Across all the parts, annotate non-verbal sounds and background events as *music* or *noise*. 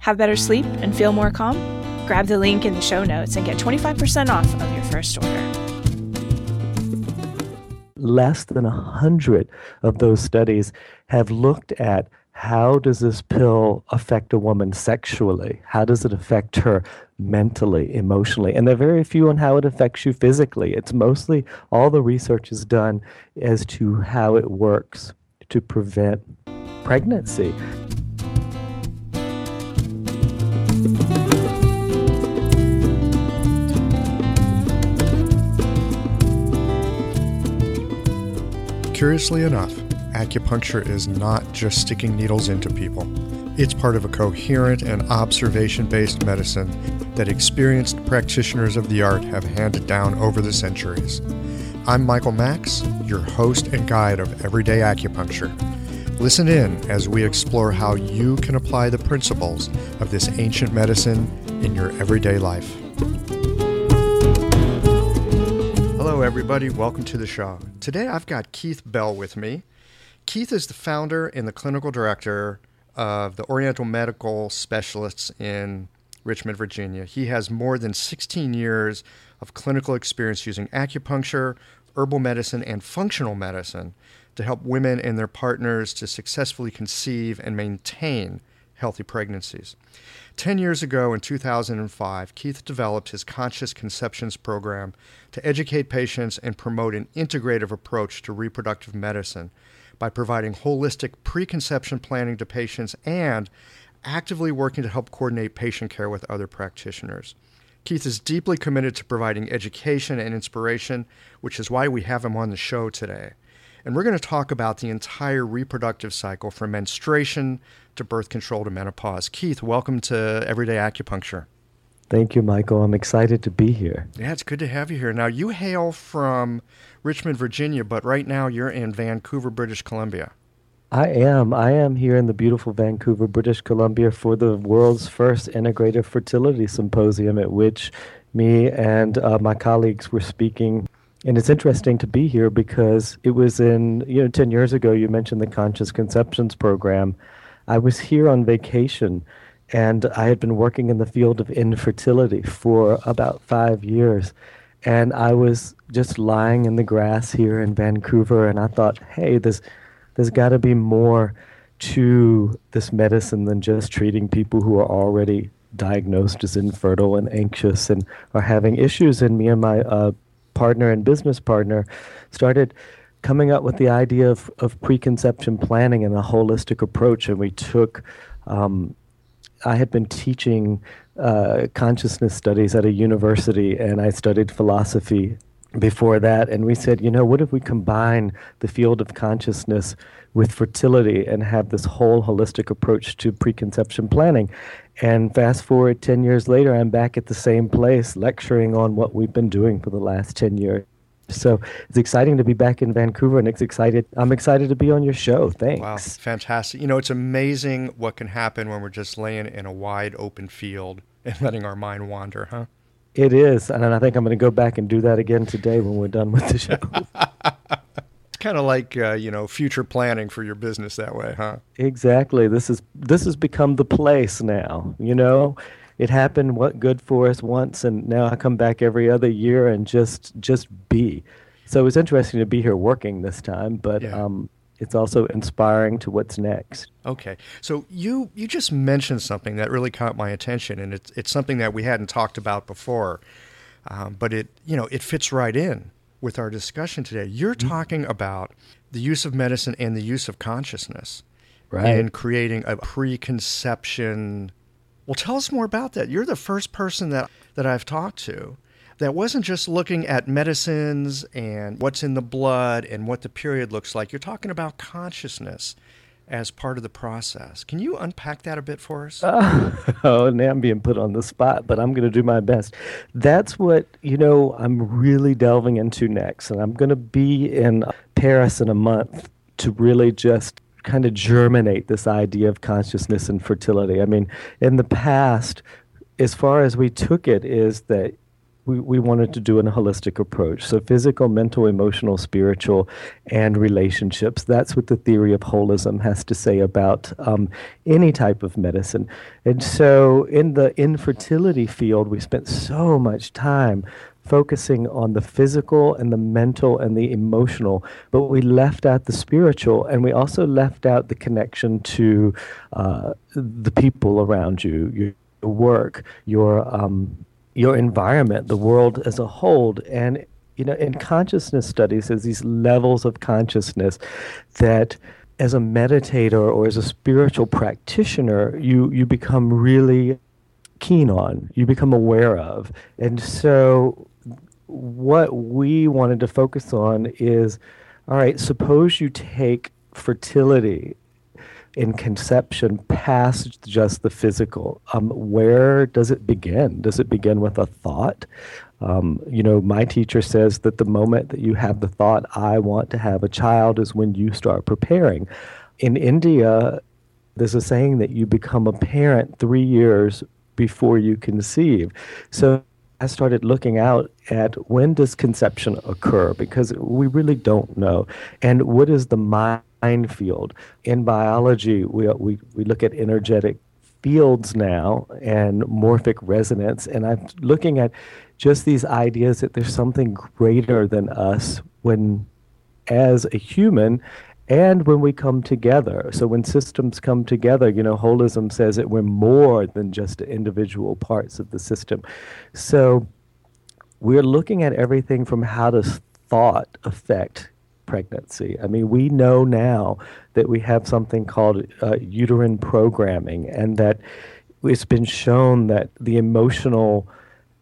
Have better sleep and feel more calm? Grab the link in the show notes and get 25% off of your first order. Less than a hundred of those studies have looked at how does this pill affect a woman sexually? How does it affect her mentally, emotionally? And there are very few on how it affects you physically. It's mostly all the research is done as to how it works to prevent pregnancy. Curiously enough, acupuncture is not just sticking needles into people. It's part of a coherent and observation based medicine that experienced practitioners of the art have handed down over the centuries. I'm Michael Max, your host and guide of Everyday Acupuncture. Listen in as we explore how you can apply the principles of this ancient medicine in your everyday life. Hello, everybody. Welcome to the show. Today I've got Keith Bell with me. Keith is the founder and the clinical director of the Oriental Medical Specialists in Richmond, Virginia. He has more than 16 years of clinical experience using acupuncture, herbal medicine, and functional medicine to help women and their partners to successfully conceive and maintain healthy pregnancies. Ten years ago, in 2005, Keith developed his Conscious Conceptions program to educate patients and promote an integrative approach to reproductive medicine by providing holistic preconception planning to patients and actively working to help coordinate patient care with other practitioners. Keith is deeply committed to providing education and inspiration, which is why we have him on the show today. And we're going to talk about the entire reproductive cycle from menstruation to birth control to menopause. Keith, welcome to Everyday Acupuncture. Thank you, Michael. I'm excited to be here. Yeah, it's good to have you here. Now, you hail from Richmond, Virginia, but right now you're in Vancouver, British Columbia. I am. I am here in the beautiful Vancouver, British Columbia for the world's first integrative fertility symposium at which me and uh, my colleagues were speaking and it's interesting to be here because it was in you know 10 years ago you mentioned the conscious conceptions program i was here on vacation and i had been working in the field of infertility for about five years and i was just lying in the grass here in vancouver and i thought hey there's there's got to be more to this medicine than just treating people who are already diagnosed as infertile and anxious and are having issues. And me and my uh, partner and business partner started coming up with the idea of, of preconception planning and a holistic approach. And we took, um, I had been teaching uh, consciousness studies at a university, and I studied philosophy before that. And we said, you know, what if we combine the field of consciousness with fertility and have this whole holistic approach to preconception planning? And fast forward 10 years later, I'm back at the same place lecturing on what we've been doing for the last 10 years. So it's exciting to be back in Vancouver, and it's excited. I'm excited to be on your show. Thanks. Wow, fantastic! You know, it's amazing what can happen when we're just laying in a wide open field and letting our mind wander, huh? It is, and I think I'm going to go back and do that again today when we're done with the show. *laughs* It's kind of like uh, you know future planning for your business that way, huh? Exactly. This is this has become the place now. You know, it happened what good for us once, and now I come back every other year and just just be. So it's interesting to be here working this time, but yeah. um, it's also inspiring to what's next. Okay, so you you just mentioned something that really caught my attention, and it's it's something that we hadn't talked about before. um, but it you know it fits right in with our discussion today. You're mm-hmm. talking about the use of medicine and the use of consciousness right. in creating a preconception. Well, tell us more about that. You're the first person that that I've talked to that wasn't just looking at medicines and what's in the blood and what the period looks like. You're talking about consciousness as part of the process. Can you unpack that a bit for us? Uh, *laughs* oh, now I'm being put on the spot, but I'm going to do my best. That's what, you know, I'm really delving into next. And I'm going to be in Paris in a month to really just kind of germinate this idea of consciousness and fertility. I mean, in the past, as far as we took it, is that we, we wanted to do a holistic approach. So, physical, mental, emotional, spiritual, and relationships. That's what the theory of holism has to say about um, any type of medicine. And so, in the infertility field, we spent so much time focusing on the physical and the mental and the emotional, but we left out the spiritual and we also left out the connection to uh, the people around you, your work, your um, your environment, the world as a whole. And, you know, in consciousness studies, there's these levels of consciousness that as a meditator or as a spiritual practitioner, you, you become really keen on, you become aware of. And so, what we wanted to focus on is all right, suppose you take fertility in conception past just the physical. Um, where does it begin? Does it begin with a thought? Um, you know, my teacher says that the moment that you have the thought, I want to have a child, is when you start preparing. In India, there's a saying that you become a parent three years before you conceive. So I started looking out at when does conception occur because we really don't know. And what is the mind field. In biology, we, we, we look at energetic fields now and morphic resonance. And I'm looking at just these ideas that there's something greater than us when, as a human, and when we come together. So when systems come together, you know, holism says that we're more than just individual parts of the system. So we're looking at everything from how does thought affect pregnancy. I mean, we know now that we have something called uh, uterine programming, and that it's been shown that the emotional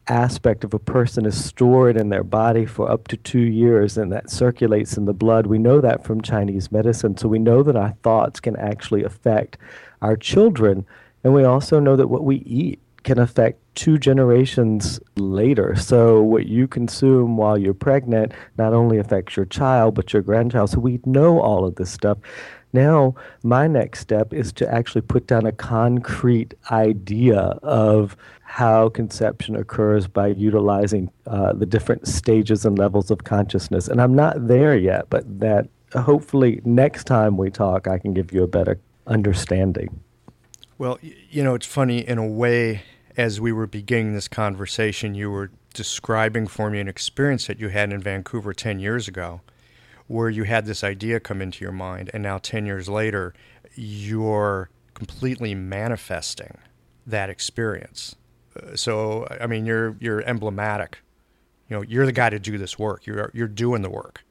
aspect of a person is stored in their body for up to two years and that circulates in the blood. We know that from Chinese medicine. So we know that our thoughts can actually affect our children. And we also know that what we eat can affect two generations later. So, what you consume while you're pregnant not only affects your child, but your grandchild. So, we know all of this stuff. Now, my next step is to actually put down a concrete idea of how conception occurs by utilizing uh, the different stages and levels of consciousness. And I'm not there yet, but that hopefully next time we talk, I can give you a better understanding. Well, you know, it's funny in a way as we were beginning this conversation, you were describing for me an experience that you had in Vancouver 10 years ago where you had this idea come into your mind, and now 10 years later, you're completely manifesting that experience. Uh, so, I mean, you're, you're emblematic. You know, you're the guy to do this work, you're, you're doing the work.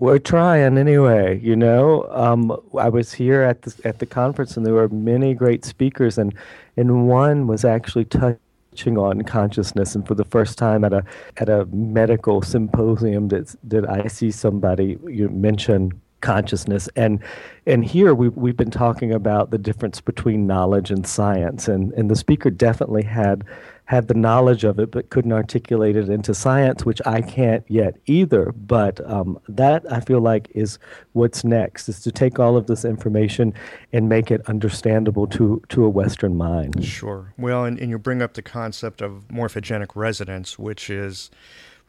We're trying anyway, you know. Um, I was here at the at the conference, and there were many great speakers, and and one was actually touching on consciousness. And for the first time at a at a medical symposium, that did I see somebody you mention consciousness and and here we've, we've been talking about the difference between knowledge and science and and the speaker definitely had had the knowledge of it but couldn't articulate it into science, which I can't yet either. But um, that I feel like is what's next: is to take all of this information and make it understandable to to a Western mind. Sure. Well, and, and you bring up the concept of morphogenic resonance, which is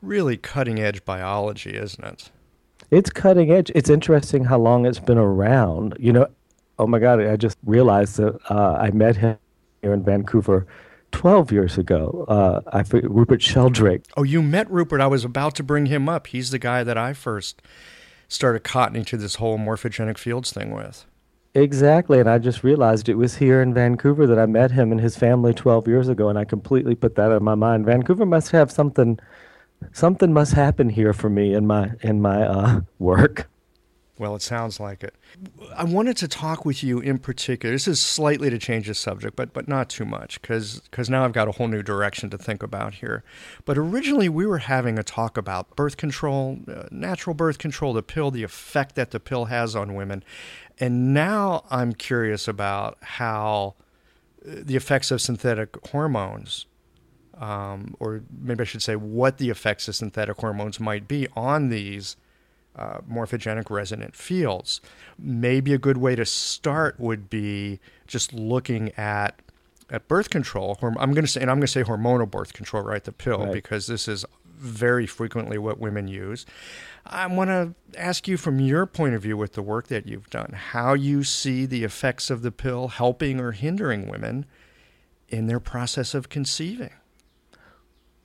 really cutting edge biology, isn't it? It's cutting edge. It's interesting how long it's been around. You know, oh my God, I just realized that uh, I met him here in Vancouver 12 years ago. Uh, I Rupert Sheldrake. Oh, you met Rupert. I was about to bring him up. He's the guy that I first started cottoning to this whole morphogenic fields thing with. Exactly, and I just realized it was here in Vancouver that I met him and his family 12 years ago, and I completely put that in my mind. Vancouver must have something, something must happen here for me in my in my uh, work. Well, it sounds like it. I wanted to talk with you in particular. This is slightly to change the subject, but but not too much, because now I've got a whole new direction to think about here. But originally, we were having a talk about birth control, uh, natural birth control, the pill, the effect that the pill has on women, and now I'm curious about how uh, the effects of synthetic hormones. Um, or maybe I should say what the effects of synthetic hormones might be on these uh, morphogenic resonant fields. Maybe a good way to start would be just looking at at birth control. I'm going to say, and I'm going to say hormonal birth control, right? The pill, right. because this is very frequently what women use. I want to ask you from your point of view with the work that you've done, how you see the effects of the pill helping or hindering women in their process of conceiving.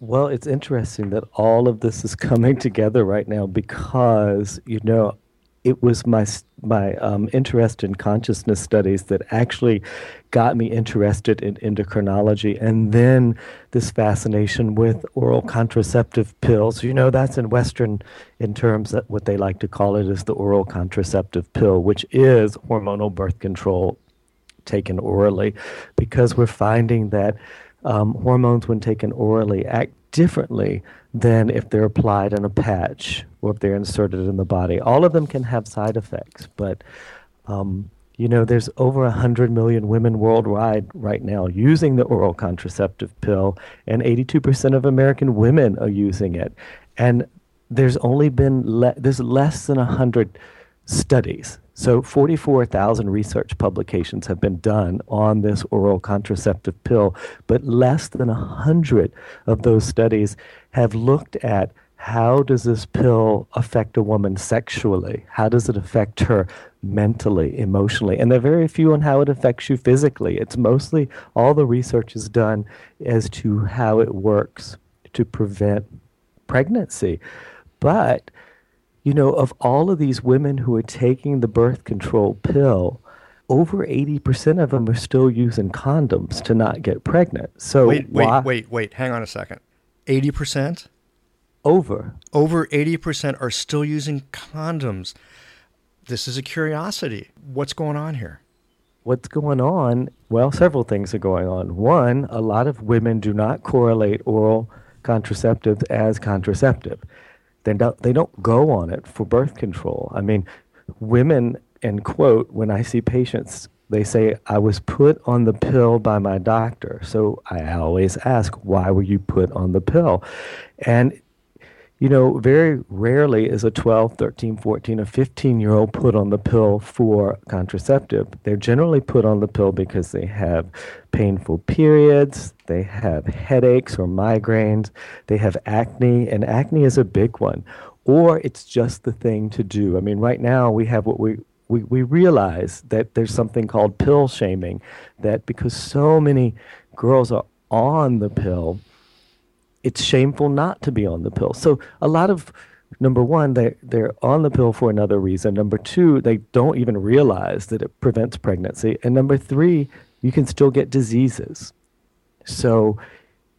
Well, it's interesting that all of this is coming *laughs* together right now because, you know, it was my my um, interest in consciousness studies that actually got me interested in endocrinology, and then this fascination with oral contraceptive pills. You know, that's in Western, in terms that what they like to call it is the oral contraceptive pill, which is hormonal birth control taken orally, because we're finding that um, hormones, when taken orally, act differently than if they're applied in a patch or if they're inserted in the body. All of them can have side effects, but um, you know, there's over 100 million women worldwide right now using the oral contraceptive pill, and 82% of American women are using it. And there's only been le- there's less than 100 studies so 44,000 research publications have been done on this oral contraceptive pill, but less than 100 of those studies have looked at how does this pill affect a woman sexually? How does it affect her mentally, emotionally? And there are very few on how it affects you physically. It's mostly all the research is done as to how it works to prevent pregnancy. But you know, of all of these women who are taking the birth control pill, over 80% of them are still using condoms to not get pregnant. So wait, wait, why? wait, wait, hang on a second. 80%? Over. Over 80% are still using condoms. This is a curiosity. What's going on here? What's going on? Well, several things are going on. One, a lot of women do not correlate oral contraceptives as contraceptive they don't they don't go on it for birth control. I mean, women and quote when I see patients they say I was put on the pill by my doctor. So I always ask why were you put on the pill? And you know, very rarely is a 12, 13, 14, or 15 year old put on the pill for contraceptive. They're generally put on the pill because they have painful periods, they have headaches or migraines, they have acne, and acne is a big one. Or it's just the thing to do. I mean, right now we have what we we, we realize that there's something called pill shaming, that because so many girls are on the pill, it's shameful not to be on the pill. So a lot of number one, they they're on the pill for another reason. Number two, they don't even realize that it prevents pregnancy. And number three, you can still get diseases. So,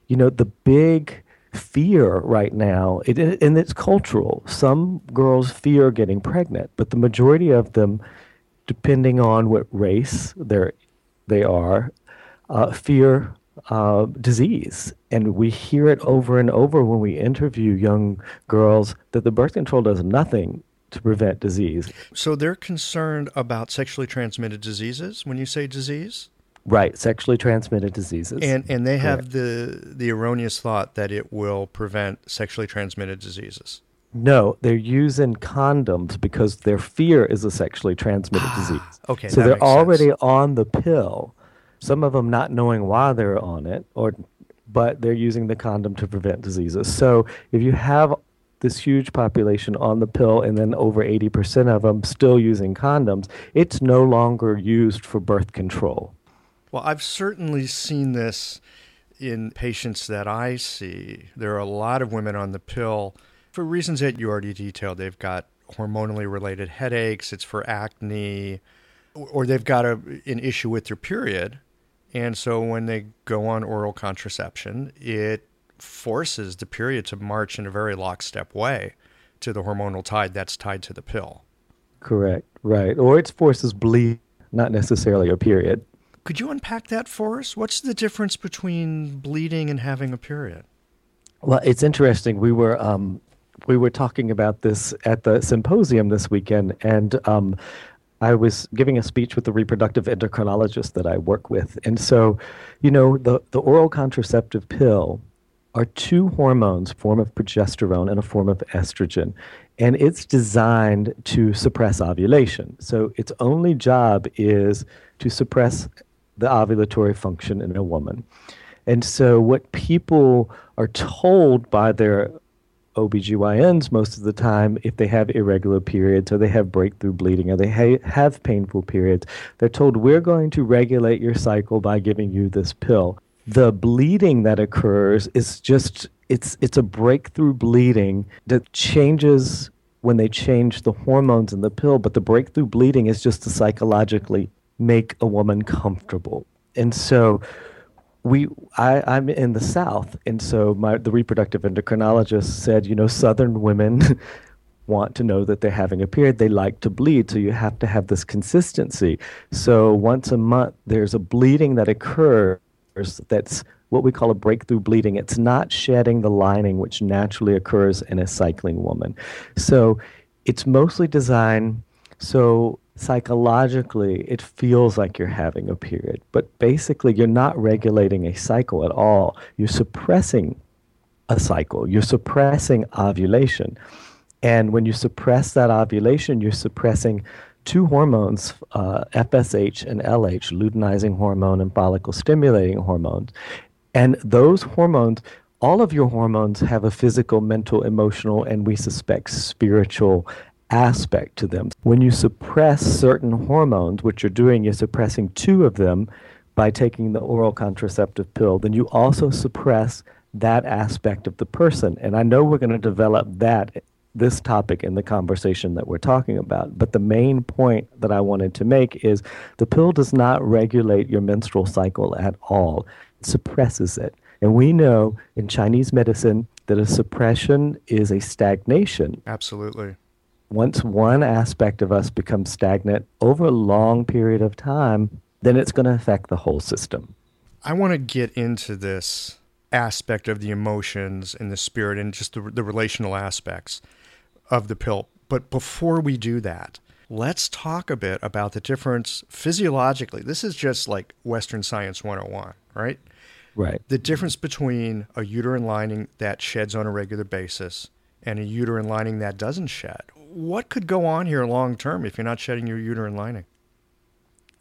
you know, the big fear right now, it, and it's cultural. Some girls fear getting pregnant, but the majority of them, depending on what race they're, they are, uh, fear uh, disease. And we hear it over and over when we interview young girls that the birth control does nothing to prevent disease. So they're concerned about sexually transmitted diseases when you say disease? Right, sexually transmitted diseases. And and they have the the erroneous thought that it will prevent sexually transmitted diseases. No, they're using condoms because their fear is a sexually transmitted disease. Okay, so they're already sense. on the pill some of them not knowing why they're on it, or but they're using the condom to prevent diseases. So if you have this huge population on the pill and then over 80% of them still using condoms, it's no longer used for birth control. Well, I've certainly seen this in patients that I see. There are a lot of women on the pill for reasons that you already detailed. They've got hormonally related headaches, it's for acne, or they've got a, an issue with their period. And so when they go on oral contraception, it forces the period to march in a very lockstep way to the hormonal tide that's tied to the pill. Correct, right. Or it forces bleed, not necessarily a period. Could you unpack that for us? What's the difference between bleeding and having a period? Well, it's interesting. We were um, we were talking about this at the symposium this weekend, and um, I was giving a speech with the reproductive endocrinologist that I work with, and so, you know, the the oral contraceptive pill are two hormones, form of progesterone and a form of estrogen, and it's designed to suppress ovulation. So its only job is to suppress the ovulatory function in a woman. And so what people are told by their OBGYNs most of the time, if they have irregular periods or they have breakthrough bleeding or they ha- have painful periods, they're told, We're going to regulate your cycle by giving you this pill. The bleeding that occurs is just, it's, it's a breakthrough bleeding that changes when they change the hormones in the pill, but the breakthrough bleeding is just to psychologically make a woman comfortable. And so we I, I'm in the South, and so my the reproductive endocrinologist said, you know, Southern women *laughs* want to know that they're having a period. They like to bleed, so you have to have this consistency. So once a month, there's a bleeding that occurs that's what we call a breakthrough bleeding. It's not shedding the lining which naturally occurs in a cycling woman. So it's mostly designed so psychologically it feels like you're having a period but basically you're not regulating a cycle at all. You're suppressing a cycle. You're suppressing ovulation. And when you suppress that ovulation you're suppressing two hormones uh, fsh and lh luteinizing hormone and follicle stimulating hormones. And those hormones all of your hormones have a physical mental emotional and we suspect spiritual aspect to them. When you suppress certain hormones, what you're doing, you're suppressing two of them by taking the oral contraceptive pill, then you also suppress that aspect of the person. And I know we're going to develop that this topic in the conversation that we're talking about. But the main point that I wanted to make is the pill does not regulate your menstrual cycle at all. It suppresses it. And we know in Chinese medicine that a suppression is a stagnation. Absolutely once one aspect of us becomes stagnant over a long period of time, then it's going to affect the whole system. I want to get into this aspect of the emotions and the spirit and just the, the relational aspects of the pill. But before we do that, let's talk a bit about the difference physiologically. This is just like Western Science 101, right? Right. The difference between a uterine lining that sheds on a regular basis and a uterine lining that doesn't shed what could go on here long term if you're not shedding your uterine lining?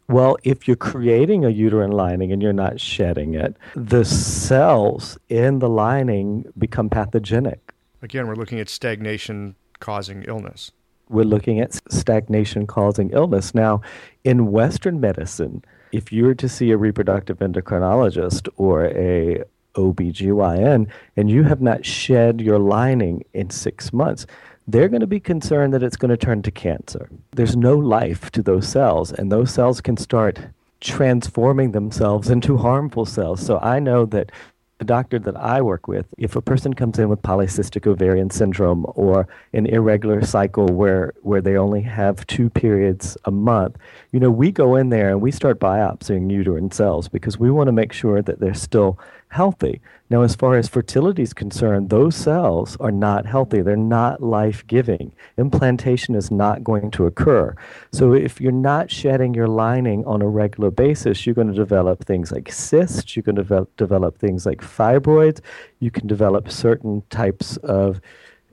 Well, if you're creating a uterine lining and you're not shedding it, the cells in the lining become pathogenic. Again, we're looking at stagnation causing illness. We're looking at stagnation causing illness. Now, in Western medicine, if you were to see a reproductive endocrinologist or a OBGYN and you have not shed your lining in six months, they're going to be concerned that it's going to turn to cancer. There's no life to those cells, and those cells can start transforming themselves into harmful cells. So I know that the doctor that I work with, if a person comes in with polycystic ovarian syndrome or an irregular cycle where, where they only have two periods a month, you know, we go in there and we start biopsying uterine cells because we want to make sure that they're still healthy. Now, as far as fertility is concerned, those cells are not healthy. They're not life giving. Implantation is not going to occur. So, if you're not shedding your lining on a regular basis, you're going to develop things like cysts, you can develop, develop things like fibroids, you can develop certain types of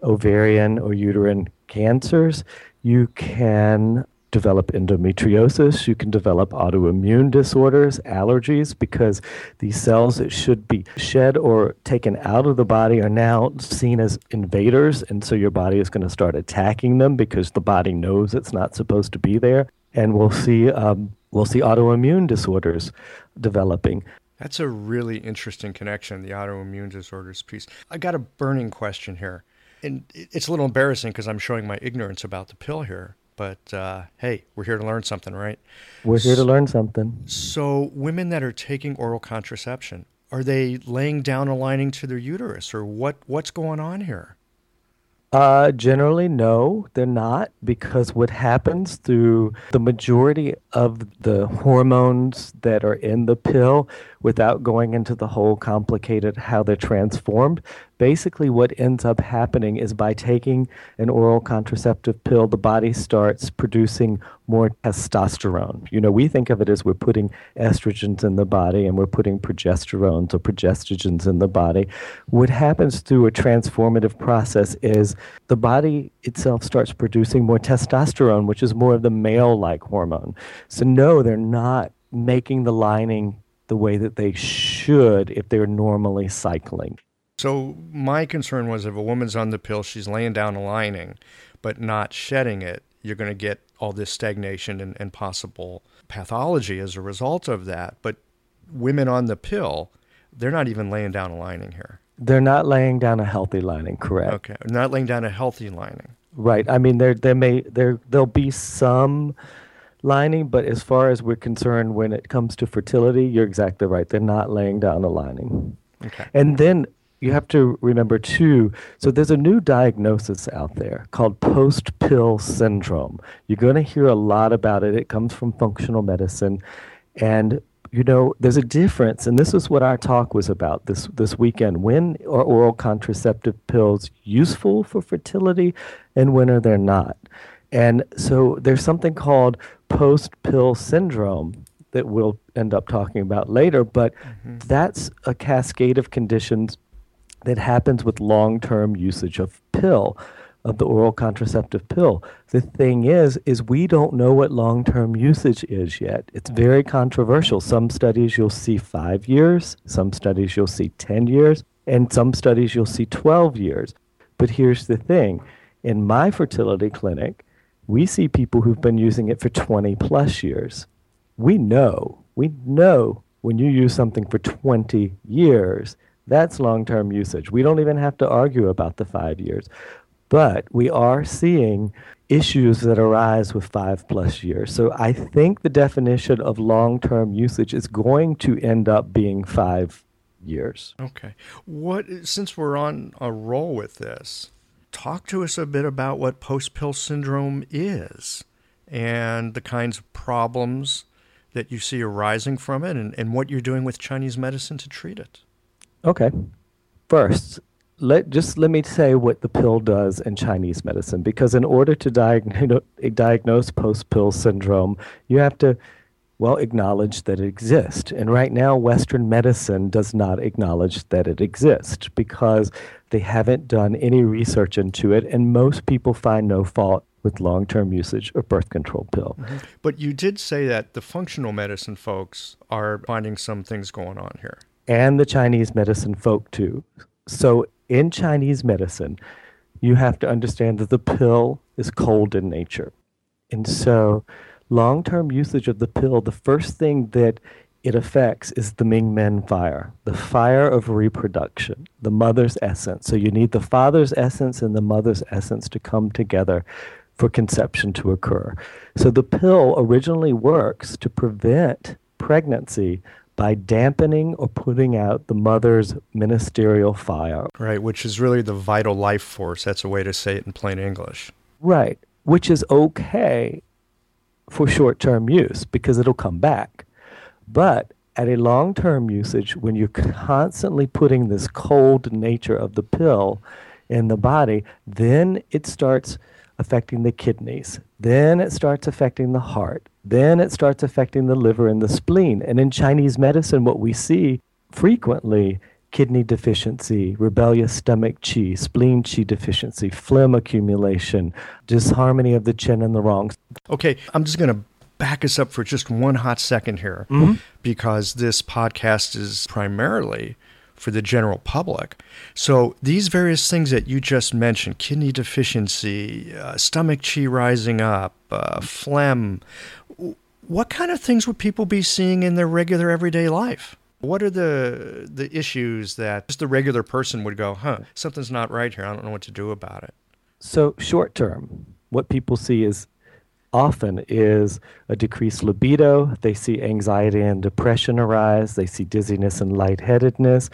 ovarian or uterine cancers. You can develop endometriosis, you can develop autoimmune disorders, allergies, because these cells that should be shed or taken out of the body are now seen as invaders. And so your body is going to start attacking them because the body knows it's not supposed to be there. And we'll see, um, we'll see autoimmune disorders developing. That's a really interesting connection, the autoimmune disorders piece. I got a burning question here. And it's a little embarrassing because I'm showing my ignorance about the pill here but uh, hey, we're here to learn something, right? We're here to learn something. So, women that are taking oral contraception, are they laying down a lining to their uterus, or what? What's going on here? Uh, generally, no, they're not, because what happens through the majority of the hormones that are in the pill, without going into the whole complicated how they're transformed, basically what ends up happening is by taking an oral contraceptive pill, the body starts producing more testosterone. You know, we think of it as we're putting estrogens in the body and we're putting progesterones or progestogens in the body. What happens through a transformative process is the body itself starts producing more testosterone, which is more of the male like hormone. So, no, they're not making the lining the way that they should if they're normally cycling. So my concern was if a woman's on the pill, she's laying down a lining, but not shedding it, you're going to get all this stagnation and, and possible pathology as a result of that. But women on the pill, they're not even laying down a lining here. They're not laying down a healthy lining, correct? Okay, not laying down a healthy lining. Right. I mean, there there may there there'll be some lining, but as far as we're concerned, when it comes to fertility, you're exactly right. They're not laying down a lining. Okay. And then you have to remember too so there's a new diagnosis out there called post pill syndrome. You're going to hear a lot about it. It comes from functional medicine. And you know there's a difference and this is what our talk was about this this weekend. When are oral contraceptive pills useful for fertility and when are they not? And so there's something called post pill syndrome that we'll end up talking about later, but mm-hmm. that's a cascade of conditions that happens with long-term usage of pill of the oral contraceptive pill. The thing is is we don't know what long-term usage is yet. It's very controversial. Some studies you'll see 5 years, some studies you'll see 10 years, and some studies you'll see 12 years. But here's the thing. In my fertility clinic, we see people who've been using it for 20 plus years. We know, we know when you use something for 20 years, that's long term usage. We don't even have to argue about the five years. But we are seeing issues that arise with five plus years. So I think the definition of long term usage is going to end up being five years. Okay. What since we're on a roll with this, talk to us a bit about what post pill syndrome is and the kinds of problems that you see arising from it and, and what you're doing with Chinese medicine to treat it. Okay. First, let just let me say what the pill does in Chinese medicine because in order to diagnose, diagnose post-pill syndrome, you have to well acknowledge that it exists. And right now Western medicine does not acknowledge that it exists because they haven't done any research into it and most people find no fault with long-term usage of birth control pill. Mm-hmm. But you did say that the functional medicine folks are finding some things going on here and the Chinese medicine folk too. So in Chinese medicine, you have to understand that the pill is cold in nature. And so long term usage of the pill, the first thing that it affects is the Ming Men fire, the fire of reproduction, the mother's essence. So you need the father's essence and the mother's essence to come together for conception to occur. So the pill originally works to prevent pregnancy by dampening or putting out the mother's ministerial fire. Right, which is really the vital life force. That's a way to say it in plain English. Right, which is okay for short term use because it'll come back. But at a long term usage, when you're constantly putting this cold nature of the pill in the body, then it starts affecting the kidneys. Then it starts affecting the heart. Then it starts affecting the liver and the spleen. And in Chinese medicine, what we see frequently kidney deficiency, rebellious stomach qi, spleen qi deficiency, phlegm accumulation, disharmony of the chin and the wrongs. Okay, I'm just going to back us up for just one hot second here mm-hmm. because this podcast is primarily for the general public. So these various things that you just mentioned kidney deficiency, uh, stomach chi rising up, uh, phlegm what kind of things would people be seeing in their regular everyday life? What are the the issues that just the regular person would go, huh, something's not right here. I don't know what to do about it. So short term, what people see is often is a decreased libido. They see anxiety and depression arise. They see dizziness and lightheadedness.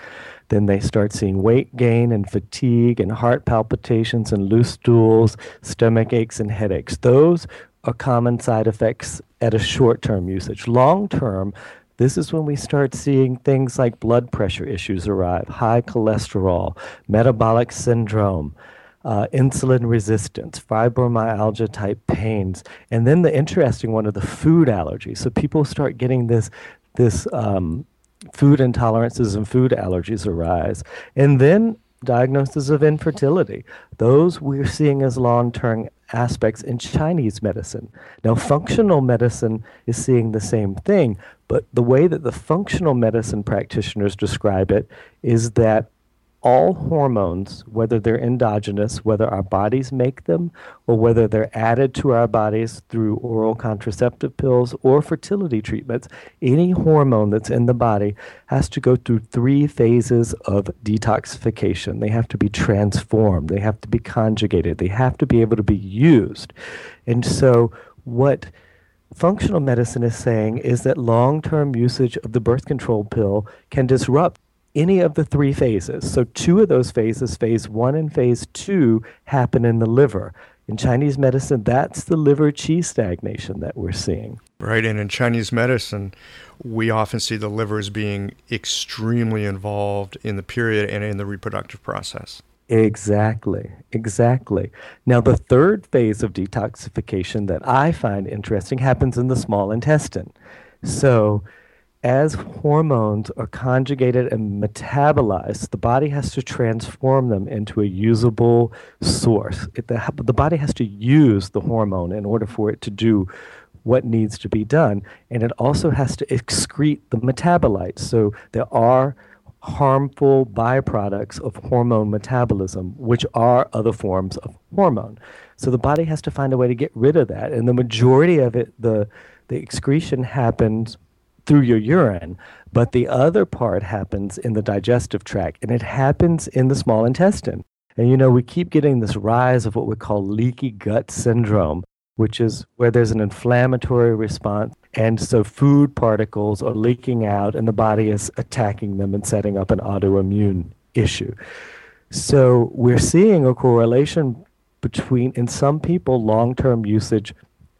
Then they start seeing weight gain and fatigue and heart palpitations and loose stools, stomach aches and headaches. Those are common side effects at a short term usage. Long term, this is when we start seeing things like blood pressure issues arrive, high cholesterol, metabolic syndrome, uh, insulin resistance, fibromyalgia type pains, and then the interesting one of the food allergies. So people start getting this this um, food intolerances and food allergies arise, and then diagnosis of infertility. Those we're seeing as long term aspects in Chinese medicine. Now, functional medicine is seeing the same thing, but the way that the functional medicine practitioners describe it is that all hormones, whether they're endogenous, whether our bodies make them, or whether they're added to our bodies through oral contraceptive pills or fertility treatments, any hormone that's in the body has to go through three phases of detoxification. They have to be transformed, they have to be conjugated, they have to be able to be used. And so, what functional medicine is saying is that long term usage of the birth control pill can disrupt any of the three phases. So, two of those phases, phase one and phase two, happen in the liver. In Chinese medicine, that's the liver qi stagnation that we're seeing. Right. And in Chinese medicine, we often see the liver as being extremely involved in the period and in the reproductive process. Exactly, exactly. Now, the third phase of detoxification that I find interesting happens in the small intestine. So, as hormones are conjugated and metabolized, the body has to transform them into a usable source. It, the, the body has to use the hormone in order for it to do what needs to be done. And it also has to excrete the metabolites. So there are harmful byproducts of hormone metabolism, which are other forms of hormone. So the body has to find a way to get rid of that. And the majority of it, the, the excretion happens through your urine, but the other part happens in the digestive tract, and it happens in the small intestine. And you know, we keep getting this rise of what we call leaky gut syndrome, which is where there's an inflammatory response. And so food particles are leaking out, and the body is attacking them and setting up an autoimmune issue. So we're seeing a correlation between, in some people, long term usage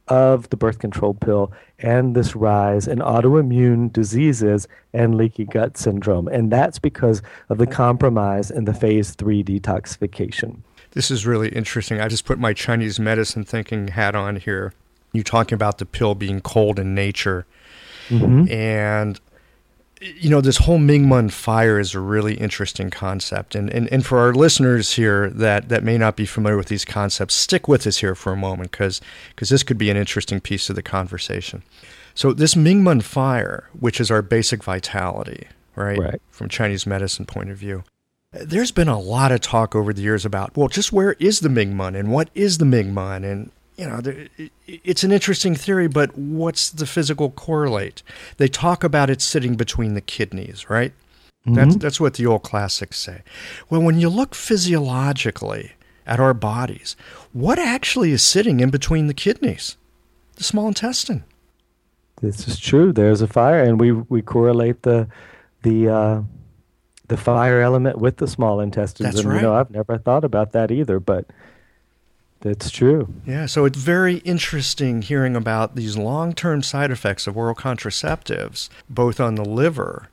of the birth control pill and this rise in autoimmune diseases and leaky gut syndrome. And that's because of the compromise in the phase three detoxification. This is really interesting. I just put my Chinese medicine thinking hat on here. You're talking about the pill being cold in nature. Mm-hmm. And you know, this whole Mingmen fire is a really interesting concept. And, and, and for our listeners here that, that may not be familiar with these concepts, stick with us here for a moment because this could be an interesting piece of the conversation. So, this Mingmen fire, which is our basic vitality, right, right, from Chinese medicine point of view, there's been a lot of talk over the years about, well, just where is the Mingmen and what is the Mingmen? And you know, it's an interesting theory, but what's the physical correlate? They talk about it sitting between the kidneys, right? Mm-hmm. That's, that's what the old classics say. Well, when you look physiologically at our bodies, what actually is sitting in between the kidneys? The small intestine. This is true. There's a fire, and we, we correlate the the uh, the fire element with the small intestines. That's and right. you know, I've never thought about that either, but that's true. Yeah, so it's very interesting hearing about these long term side effects of oral contraceptives, both on the liver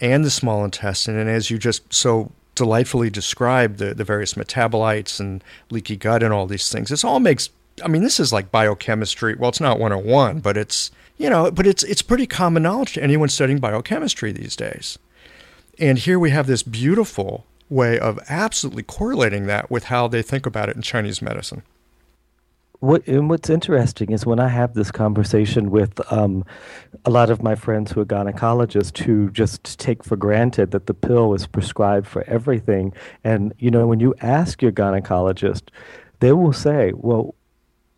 and the small intestine. And as you just so delightfully described, the, the various metabolites and leaky gut and all these things, this all makes, I mean, this is like biochemistry. Well, it's not 101, but it's, you know, but it's, it's pretty common knowledge to anyone studying biochemistry these days. And here we have this beautiful way of absolutely correlating that with how they think about it in Chinese medicine. What and what's interesting is when I have this conversation with um, a lot of my friends who are gynecologists who just take for granted that the pill is prescribed for everything, and you know when you ask your gynecologist, they will say, "Well,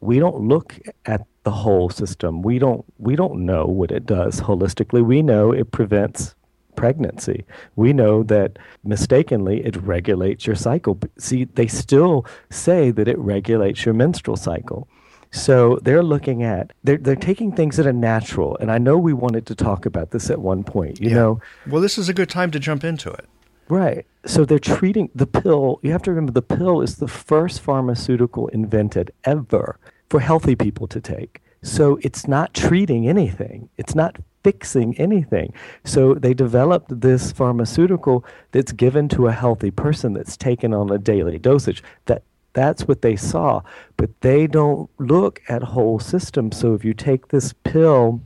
we don't look at the whole system. We don't we don't know what it does holistically. We know it prevents pregnancy. We know that mistakenly it regulates your cycle. See, they still say that it regulates your menstrual cycle. So they're looking at they're they're taking things that are natural, and I know we wanted to talk about this at one point. You Yeah. know, Well, this is a good time to jump into it. right? So they're treating the pill. You have to remember the pill is the first pharmaceutical invented ever for healthy people to take. So it's not treating anything. It's not fixing anything. So they developed this pharmaceutical that's given to a healthy person that's taken on a daily dosage. That that's what they saw, but they don't look at whole systems. So if you take this pill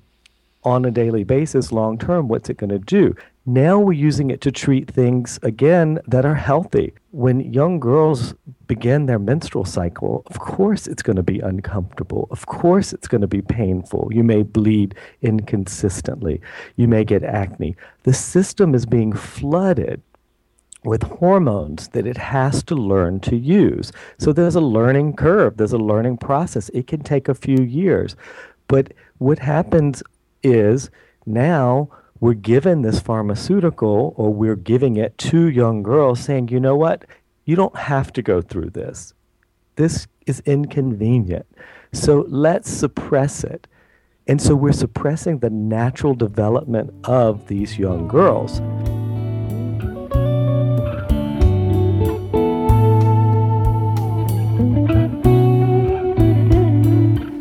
on a daily basis long term, what's it going to do? Now we're using it to treat things again that are healthy. When young girls begin their menstrual cycle, of course it's going to be uncomfortable. Of course it's going to be painful. You may bleed inconsistently. You may get acne. The system is being flooded with hormones that it has to learn to use. So there's a learning curve, there's a learning process. It can take a few years. But what happens is now we're given this pharmaceutical or we're giving it to young girls saying, you know what? You don't have to go through this. This is inconvenient. So let's suppress it. And so we're suppressing the natural development of these young girls.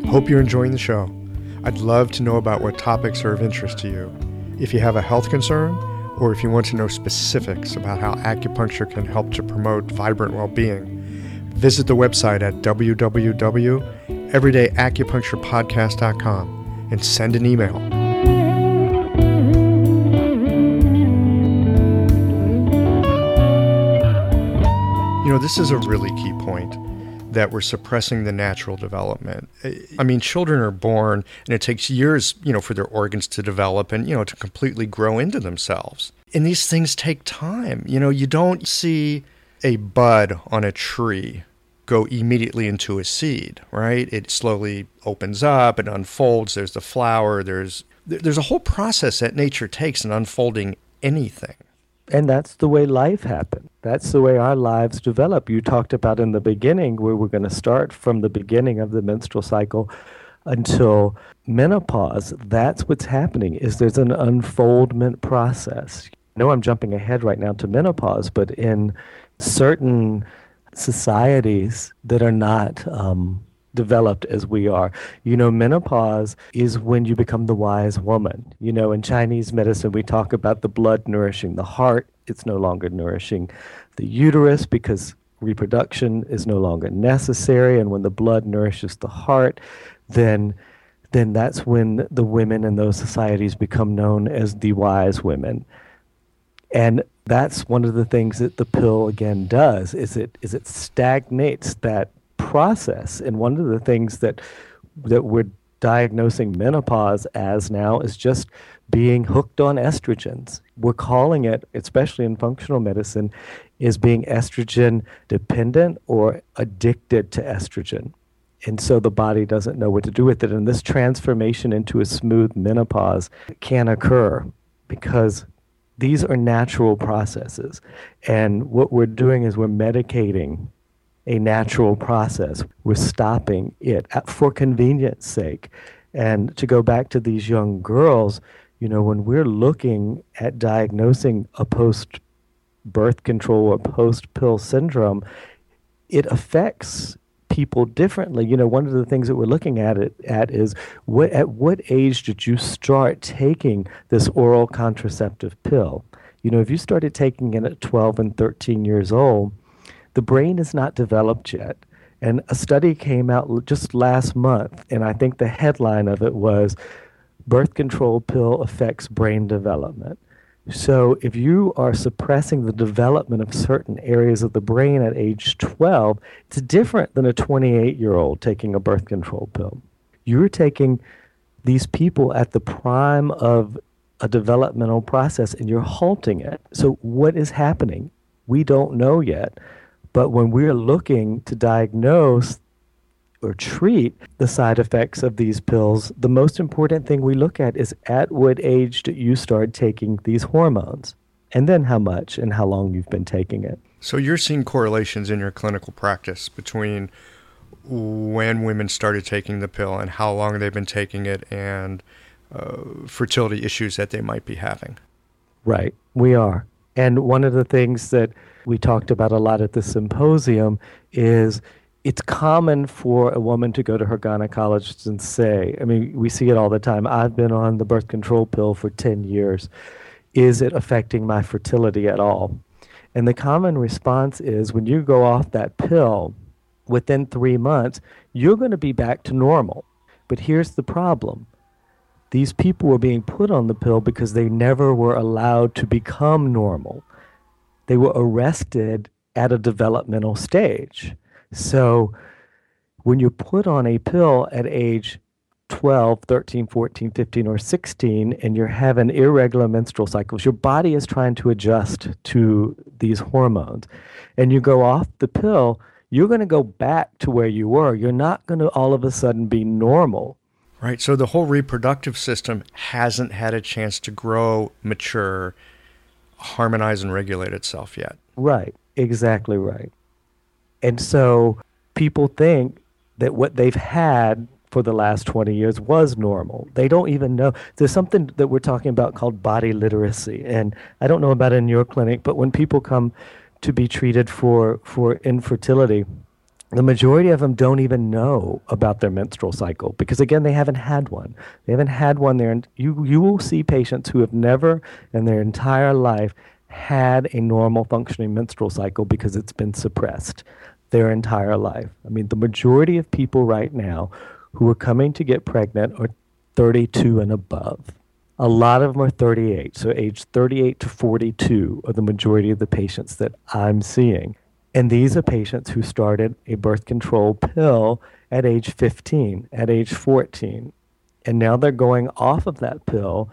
Hope you're enjoying the show. I'd love to know about what topics are of interest to you. If you have a health concern, or if you want to know specifics about how acupuncture can help to promote vibrant well being, visit the website at www.everydayacupuncturepodcast.com and send an email. You know, this is a really key point that we're suppressing the natural development. I mean, children are born and it takes years, you know, for their organs to develop and, you know, to completely grow into themselves. And these things take time. You know, you don't see a bud on a tree go immediately into a seed, right? It slowly opens up, it unfolds, there's the flower, there's there's a whole process that nature takes in unfolding anything. And that's the way life happened. That's the way our lives develop. You talked about in the beginning where we're going to start from the beginning of the menstrual cycle until menopause. That's what's happening is there's an unfoldment process. I know I'm jumping ahead right now to menopause, but in certain societies that are not um, developed as we are. You know, menopause is when you become the wise woman. You know, in Chinese medicine, we talk about the blood nourishing the heart. It's no longer nourishing the uterus because reproduction is no longer necessary. And when the blood nourishes the heart, then then that's when the women in those societies become known as the wise women. And that's one of the things that the pill again does is it is it stagnates that process. And one of the things that that we're diagnosing menopause as now is just being hooked on estrogens. We're calling it, especially in functional medicine, is being estrogen dependent or addicted to estrogen. And so the body doesn't know what to do with it. And this transformation into a smooth menopause can occur because these are natural processes. And what we're doing is we're medicating a natural process. We're stopping it for convenience sake. And to go back to these young girls, you know, when we're looking at diagnosing a post birth control or post pill syndrome, it affects people differently. You know, one of the things that we're looking at it at is what at what age did you start taking this oral contraceptive pill? You know, if you started taking it at 12 and 13 years old, the brain is not developed yet. And a study came out just last month, and I think the headline of it was Birth Control Pill Affects Brain Development. So, if you are suppressing the development of certain areas of the brain at age 12, it's different than a 28 year old taking a birth control pill. You're taking these people at the prime of a developmental process and you're halting it. So, what is happening? We don't know yet. But when we're looking to diagnose or treat the side effects of these pills, the most important thing we look at is at what age did you start taking these hormones? And then how much and how long you've been taking it. So you're seeing correlations in your clinical practice between when women started taking the pill and how long they've been taking it and uh, fertility issues that they might be having. Right, we are. And one of the things that we talked about a lot at the symposium is it's common for a woman to go to her gynecologist and say, I mean, we see it all the time. I've been on the birth control pill for 10 years. Is it affecting my fertility at all? And the common response is when you go off that pill, within three months, you're going to be back to normal. But here's the problem these people were being put on the pill because they never were allowed to become normal. They were arrested at a developmental stage. So when you're put on a pill at age 12, 13, 14, 15, or 16, and you're having irregular menstrual cycles, your body is trying to adjust to these hormones. And you go off the pill, you're going to go back to where you were. You're not going to all of a sudden be normal. Right. So the whole reproductive system hasn't had a chance to grow, mature, harmonize, and regulate itself yet. Right. Exactly right. And so people think that what they've had for the last 20 years was normal. They don't even know. There's something that we're talking about called body literacy. And I don't know about in your clinic, but when people come to be treated for, for infertility, the majority of them don't even know about their menstrual cycle because again they haven't had one. They haven't had one there and you you will see patients who have never in their entire life had a normal functioning menstrual cycle because it's been suppressed their entire life. I mean the majority of people right now who are coming to get pregnant are 32 and above. A lot of them are 38 so age 38 to 42 are the majority of the patients that i'm seeing and these are patients who started a birth control pill at age 15, at age 14. And now they're going off of that pill,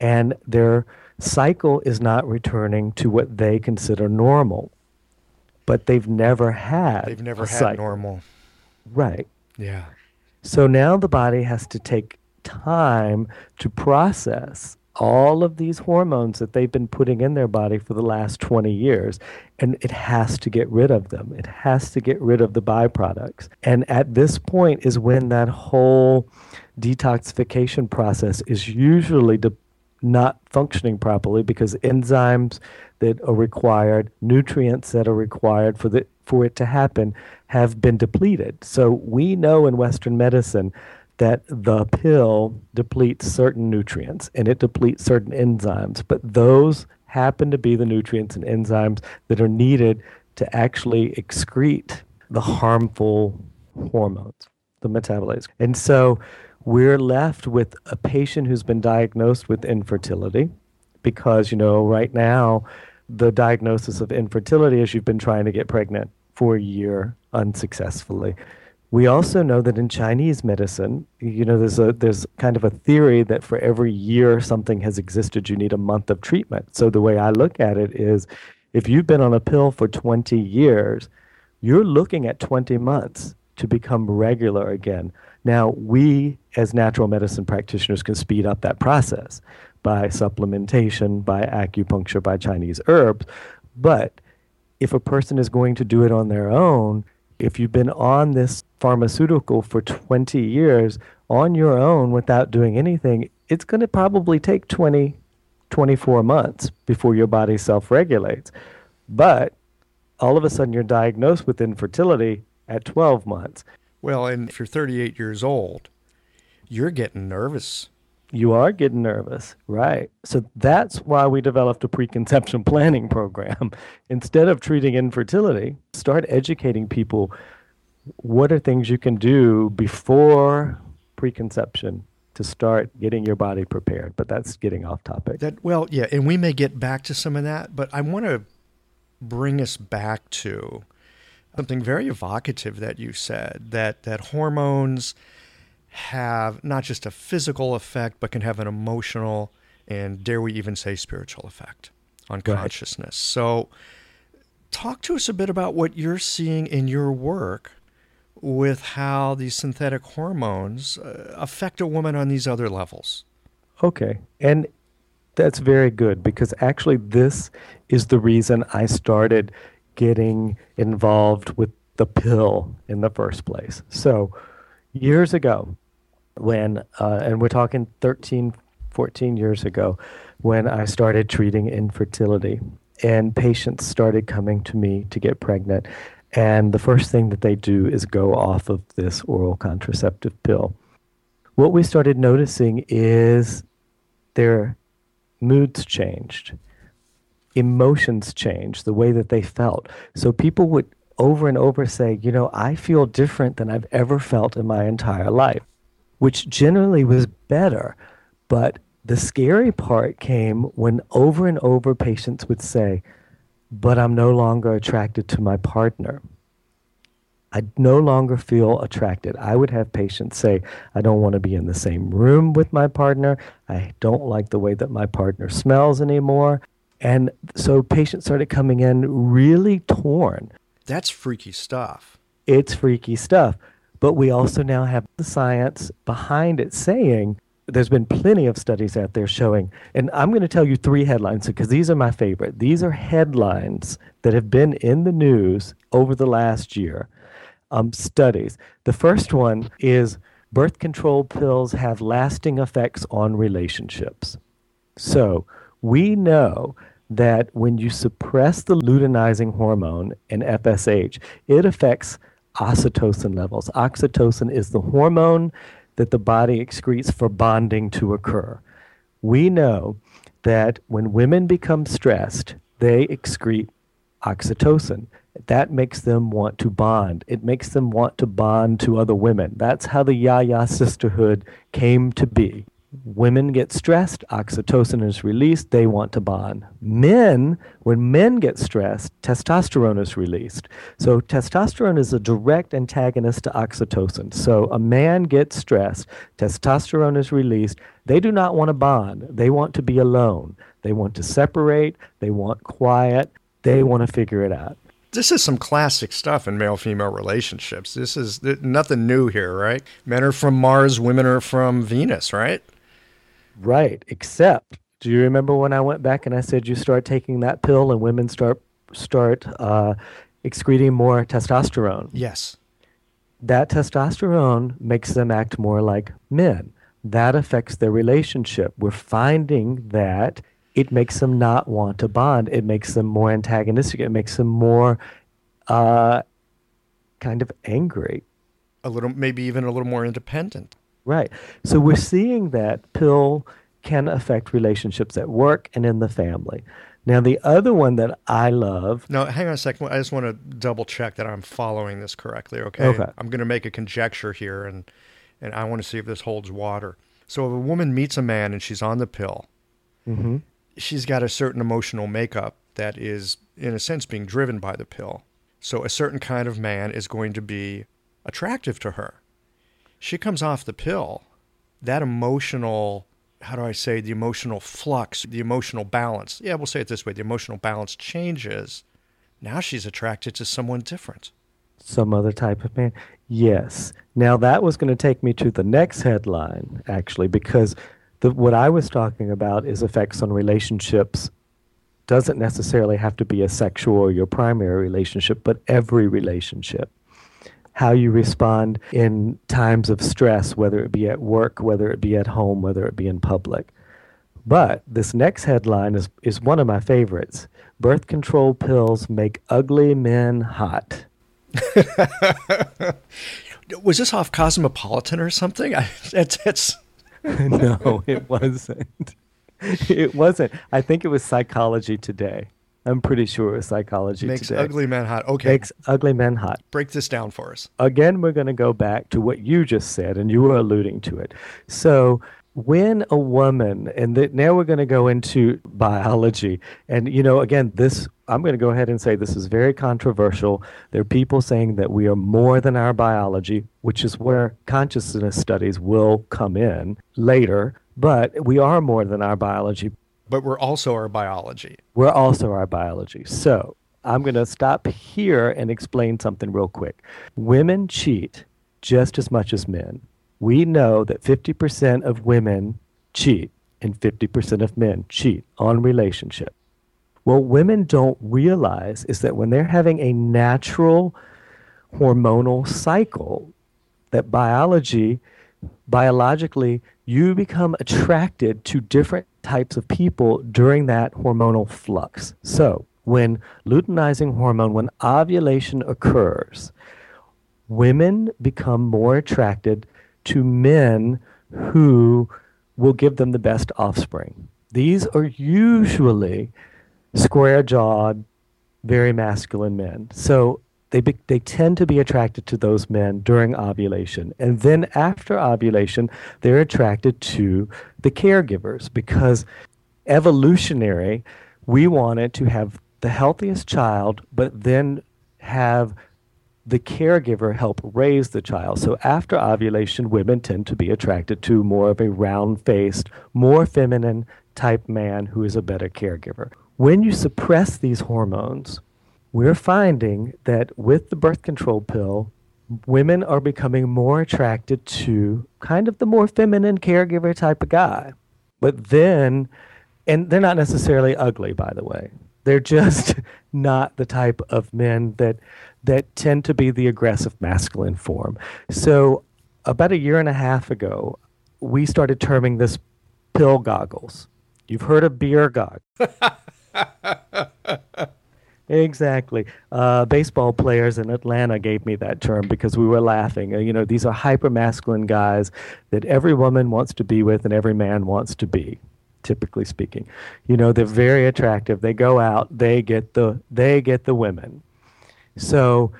and their cycle is not returning to what they consider normal. But they've never had. They've never had cycle. normal. Right. Yeah. So now the body has to take time to process all of these hormones that they've been putting in their body for the last 20 years and it has to get rid of them. It has to get rid of the byproducts. And at this point is when that whole detoxification process is usually de- not functioning properly because enzymes that are required nutrients that are required for the for it to happen have been depleted. So we know in western medicine that the pill depletes certain nutrients and it depletes certain enzymes, but those happen to be the nutrients and enzymes that are needed to actually excrete the harmful hormones, the metabolites. And so we're left with a patient who's been diagnosed with infertility because, you know, right now, the diagnosis of infertility is you've been trying to get pregnant for a year unsuccessfully. We also know that in Chinese medicine, you know, there's a there's kind of a theory that for every year something has existed, you need a month of treatment. So the way I look at it is, if you've been on a pill for 20 years, you're looking at 20 months to become regular again. Now, we as natural medicine practitioners can speed up that process by supplementation, by acupuncture, by Chinese herbs. But if a person is going to do it on their own, if you've been on this pharmaceutical for 20 years on your own without doing anything, it's going to probably take 20, 24 months before your body self regulates. But all of a sudden, you're diagnosed with infertility at 12 months. Well, and if you're 38 years old, you're getting nervous. You are getting nervous, right? So that's why we developed a preconception *laughs* planning program. Instead of treating infertility, start educating people what are things you can do before preconception to start getting your body prepared? But that's getting off topic. That well yeah and we may get back to some of that but i want to bring us back to something very evocative that you said that that hormones have not just a physical effect but can have an emotional and dare we even say spiritual effect on consciousness. So talk to us a bit about what you're seeing in your work with how these synthetic hormones uh, affect a woman on these other levels. Okay. And that's very good because actually, this is the reason I started getting involved with the pill in the first place. So, years ago, when, uh, and we're talking 13, 14 years ago, when I started treating infertility, and patients started coming to me to get pregnant. And the first thing that they do is go off of this oral contraceptive pill. What we started noticing is their moods changed, emotions changed, the way that they felt. So people would over and over say, you know, I feel different than I've ever felt in my entire life, which generally was better. But the scary part came when over and over patients would say, but I'm no longer attracted to my partner. I no longer feel attracted. I would have patients say, I don't want to be in the same room with my partner. I don't like the way that my partner smells anymore. And so patients started coming in really torn. That's freaky stuff. It's freaky stuff. But we also now have the science behind it saying there's been plenty of studies out there showing, and I'm going to tell you three headlines because these are my favorite. These are headlines that have been in the news over the last year. Um, studies. The first one is birth control pills have lasting effects on relationships. So we know that when you suppress the luteinizing hormone in FSH, it affects oxytocin levels. Oxytocin is the hormone that the body excretes for bonding to occur. We know that when women become stressed, they excrete oxytocin. That makes them want to bond. It makes them want to bond to other women. That's how the Yaya sisterhood came to be women get stressed, oxytocin is released, they want to bond. Men, when men get stressed, testosterone is released. So testosterone is a direct antagonist to oxytocin. So a man gets stressed, testosterone is released, they do not want to bond. They want to be alone. They want to separate, they want quiet, they want to figure it out. This is some classic stuff in male female relationships. This is nothing new here, right? Men are from Mars, women are from Venus, right? Right. Except, do you remember when I went back and I said you start taking that pill and women start start uh, excreting more testosterone? Yes. That testosterone makes them act more like men. That affects their relationship. We're finding that it makes them not want to bond. It makes them more antagonistic. It makes them more uh, kind of angry. A little, maybe even a little more independent. Right. So we're seeing that pill can affect relationships at work and in the family. Now, the other one that I love. No, hang on a second. I just want to double check that I'm following this correctly. Okay. Okay. I'm going to make a conjecture here, and and I want to see if this holds water. So, if a woman meets a man and she's on the pill, mm-hmm. she's got a certain emotional makeup that is, in a sense, being driven by the pill. So, a certain kind of man is going to be attractive to her she comes off the pill, that emotional, how do I say, the emotional flux, the emotional balance, yeah, we'll say it this way the emotional balance changes. Now she's attracted to someone different. Some other type of man? Yes. Now that was going to take me to the next headline, actually, because the, what I was talking about is effects on relationships doesn't necessarily have to be a sexual or your primary relationship, but every relationship how you respond in times of stress, whether it be at work, whether it be at home, whether it be in public. But this next headline is, is one of my favorites. Birth control pills make ugly men hot. *laughs* Was this off Cosmopolitan or something? I, it's, it's... *laughs* no, it wasn't. It wasn't. I think it was Psychology Today. I'm pretty sure it was psychology makes today. ugly men hot. Okay, makes ugly men hot. Break this down for us. Again, we're going to go back to what you just said, and you were alluding to it. So, when a woman, and now we're going to go into biology, and you know, again, this I'm going to go ahead and say this is very controversial. There are people saying that we are more than our biology, which is where consciousness studies will come in later. But we are more than our biology but we're also our biology. We're also our biology. So I'm going to stop here and explain something real quick. Women cheat just as much as men. We know that 50% of women cheat and 50% of men cheat on relationship. What women don't realize is that when they're having a natural hormonal cycle that biology, biologically, you become attracted to different types of people during that hormonal flux. So, when luteinizing hormone, when ovulation occurs, women become more attracted to men who will give them the best offspring. These are usually square jawed, very masculine men. So they, be, they tend to be attracted to those men during ovulation. And then after ovulation, they're attracted to the caregivers because evolutionary, we wanted to have the healthiest child, but then have the caregiver help raise the child. So after ovulation, women tend to be attracted to more of a round faced, more feminine type man who is a better caregiver. When you suppress these hormones, we're finding that with the birth control pill, women are becoming more attracted to kind of the more feminine caregiver type of guy. But then, and they're not necessarily ugly, by the way. They're just *laughs* not the type of men that that tend to be the aggressive masculine form. So, about a year and a half ago, we started terming this pill goggles. You've heard of beer goggles. *laughs* exactly. Uh, baseball players in Atlanta gave me that term because we were laughing. Uh, you know, these are hyper masculine guys that every woman wants to be with and every man wants to be typically speaking. You know, they're very attractive. They go out, they get the they get the women. So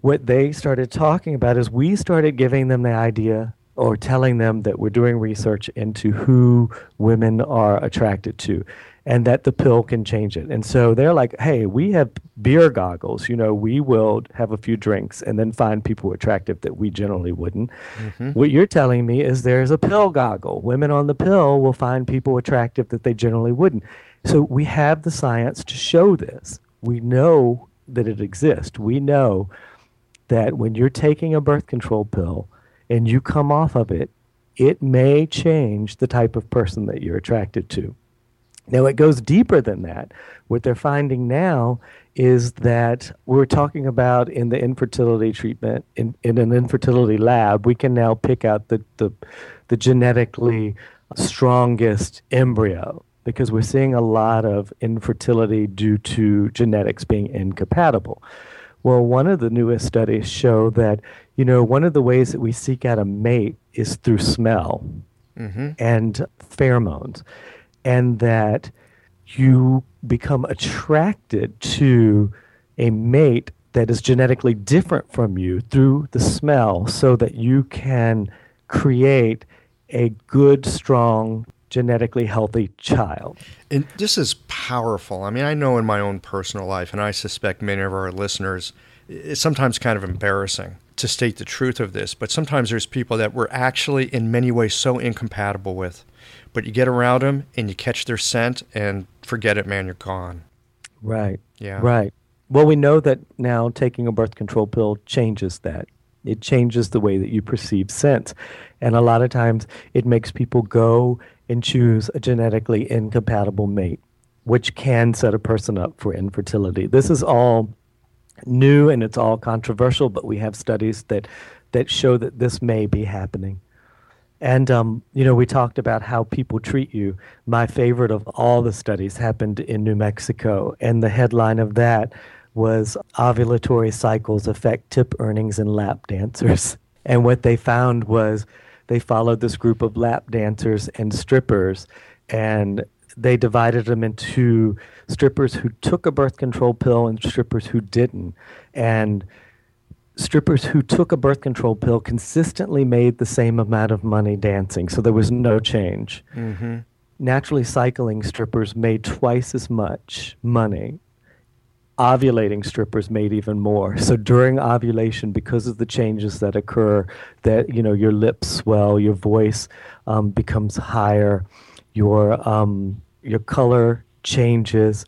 what they started talking about is we started giving them the idea or telling them that we're doing research into who women are attracted to and that the pill can change it. And so they're like, hey, we have beer goggles. You know, we will have a few drinks and then find people attractive that we generally wouldn't. Mm-hmm. What you're telling me is there's a pill goggle. Women on the pill will find people attractive that they generally wouldn't. So we have the science to show this. We know that it exists. We know that when you're taking a birth control pill and you come off of it, it may change the type of person that you're attracted to. Now, it goes deeper than that. What they're finding now is that we're talking about in the infertility treatment, in, in an infertility lab, we can now pick out the, the, the genetically strongest embryo because we're seeing a lot of infertility due to genetics being incompatible. Well, one of the newest studies show that, you know, one of the ways that we seek out a mate is through smell mm-hmm. and pheromones and that you become attracted to a mate that is genetically different from you through the smell so that you can create a good, strong, genetically healthy child. And this is powerful. I mean, I know in my own personal life, and I suspect many of our listeners, it's sometimes kind of embarrassing to state the truth of this, but sometimes there's people that we're actually in many ways so incompatible with but you get around them and you catch their scent and forget it, man, you're gone. Right. Yeah. Right. Well, we know that now taking a birth control pill changes that. It changes the way that you perceive scent. And a lot of times it makes people go and choose a genetically incompatible mate, which can set a person up for infertility. This is all new and it's all controversial, but we have studies that, that show that this may be happening. And, um, you know, we talked about how people treat you. My favorite of all the studies happened in New Mexico. And the headline of that was Ovulatory Cycles Affect Tip Earnings in Lap Dancers. *laughs* And what they found was they followed this group of lap dancers and strippers, and they divided them into strippers who took a birth control pill and strippers who didn't. And strippers who took a birth control pill consistently made the same amount of money dancing, so there was no change. Mm-hmm. Naturally cycling strippers made twice as much money. Ovulating strippers made even more. So during ovulation, because of the changes that occur, that you know your lips swell, your voice um, becomes higher, your um, your color changes,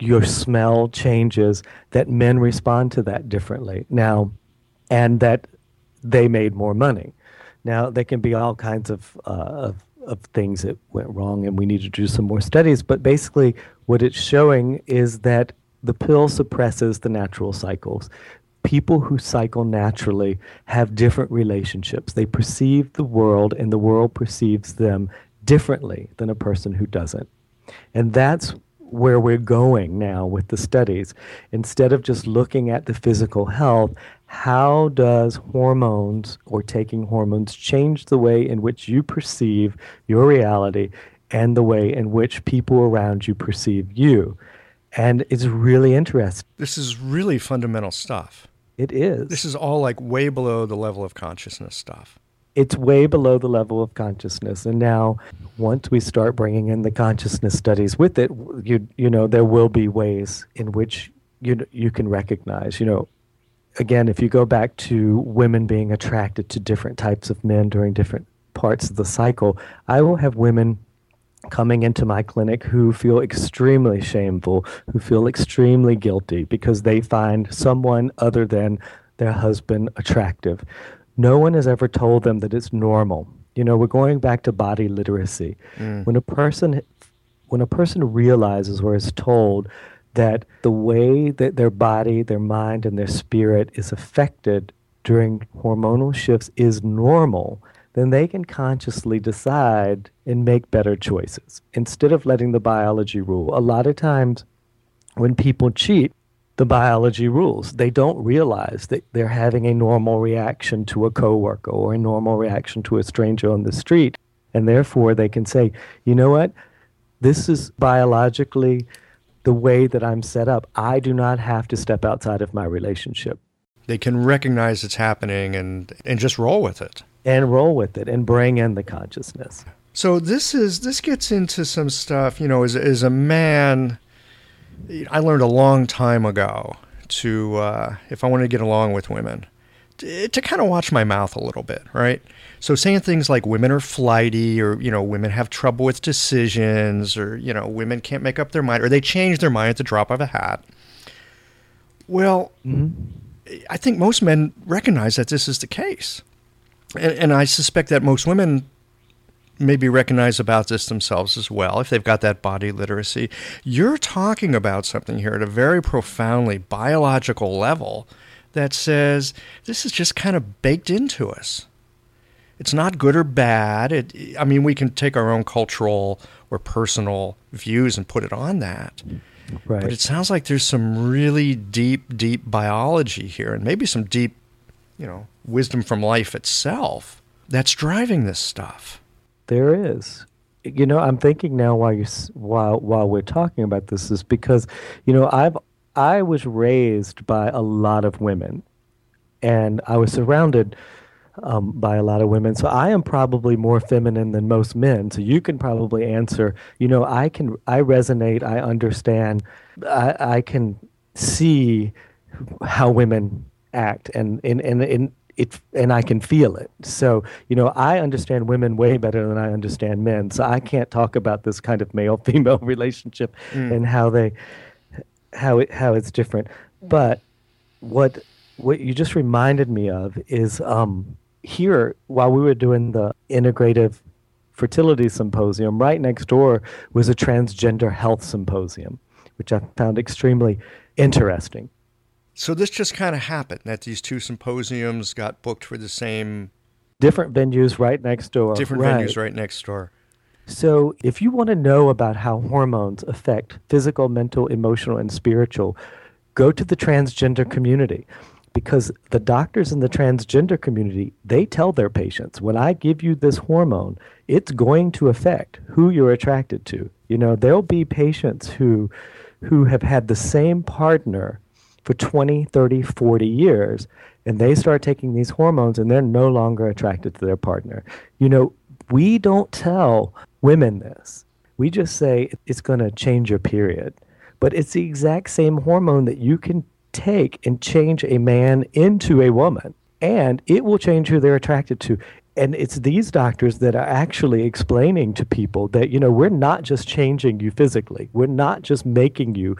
your smell changes. That men respond to that differently. Now, and that they made more money. Now, there can be all kinds of, uh, of, of things that went wrong, and we need to do some more studies. But basically, what it's showing is that the pill suppresses the natural cycles. people who cycle naturally have different relationships. They perceive the world, and the world perceives them differently than a person who doesn't. And that's where we're going now with the studies. Instead of just looking at the physical health, how does hormones or taking hormones change the way in which you perceive your reality and the way in which people around you perceive you? And it's really interesting. This is really fundamental stuff. It is. This is all like way below the level of consciousness stuff. It's way below the level of consciousness. And now, once we start bringing in the consciousness studies with it, you, you know, there will be ways in which you, you can recognize, you know, again, if you go back to women being attracted to different types of men during different parts of the cycle, I will have women coming into my clinic who feel extremely shameful, who feel extremely guilty because they find someone other than their husband attractive. No one has ever told them that it's normal. You know, we're going back to body literacy. Mm. When a person when a person realizes or is told that the way that their body, their mind, and their spirit is affected during hormonal shifts is normal, then they can consciously decide and make better choices instead of letting the biology rule. A lot of times when people cheat, the biology rules. They don't realize that they're having a normal reaction to a coworker or a normal reaction to a stranger on the street. And therefore, they can say, you know what? This is biologically the way that I'm set up. I do not have to step outside of my relationship. They can recognize it's happening and, and just roll with it and roll with it and bring in the consciousness. So this is this gets into some stuff, you know, as as a man I learned a long time ago to uh, if I want to get along with women to, kind of watch my mouth a little bit, right? So saying things like women are flighty or you know women have trouble with decisions or you know women can't make up their mind or they change their mind at the drop of a hat. Well, mm-hmm. I think most men recognize that this is the case and, and I suspect that most women maybe recognize about this themselves as well if they've got that body literacy. You're talking about something here at a very profoundly biological level that says this is just kind of baked into us. It's not good or bad. It, I mean, we can take our own cultural or personal views and put it on that. Right. But it sounds like there's some really deep, deep biology here, and maybe some deep, you know, wisdom from life itself that's driving this stuff. There is. You know, I'm thinking now while you while while we're talking about this is because, you know, I've I was raised by a lot of women, and I was surrounded um, by a lot of women. So I am probably more feminine than most men. So you can probably answer. You know, I can I resonate. I understand. I, I can see how women act, and and and, and it and I can feel it. So, you know, I understand women way better than I understand men. So I can't talk about this kind of male female *laughs* relationship mm. and how they how it how it's different. But what what you just reminded me of is um, here while we were doing the integrative fertility symposium, right next door was a transgender health symposium, which I found extremely interesting. So this just kind of happened that these two symposiums got booked for the same different venues right next door. Different right. venues right next door. So if you want to know about how hormones affect physical, mental, emotional, and spiritual, go to the transgender community because the doctors in the transgender community they tell their patients when i give you this hormone it's going to affect who you're attracted to you know there'll be patients who who have had the same partner for 20, 30, 40 years, and they start taking these hormones and they're no longer attracted to their partner. You know, we don't tell women this. We just say it's going to change your period. But it's the exact same hormone that you can take and change a man into a woman, and it will change who they're attracted to. And it's these doctors that are actually explaining to people that, you know, we're not just changing you physically, we're not just making you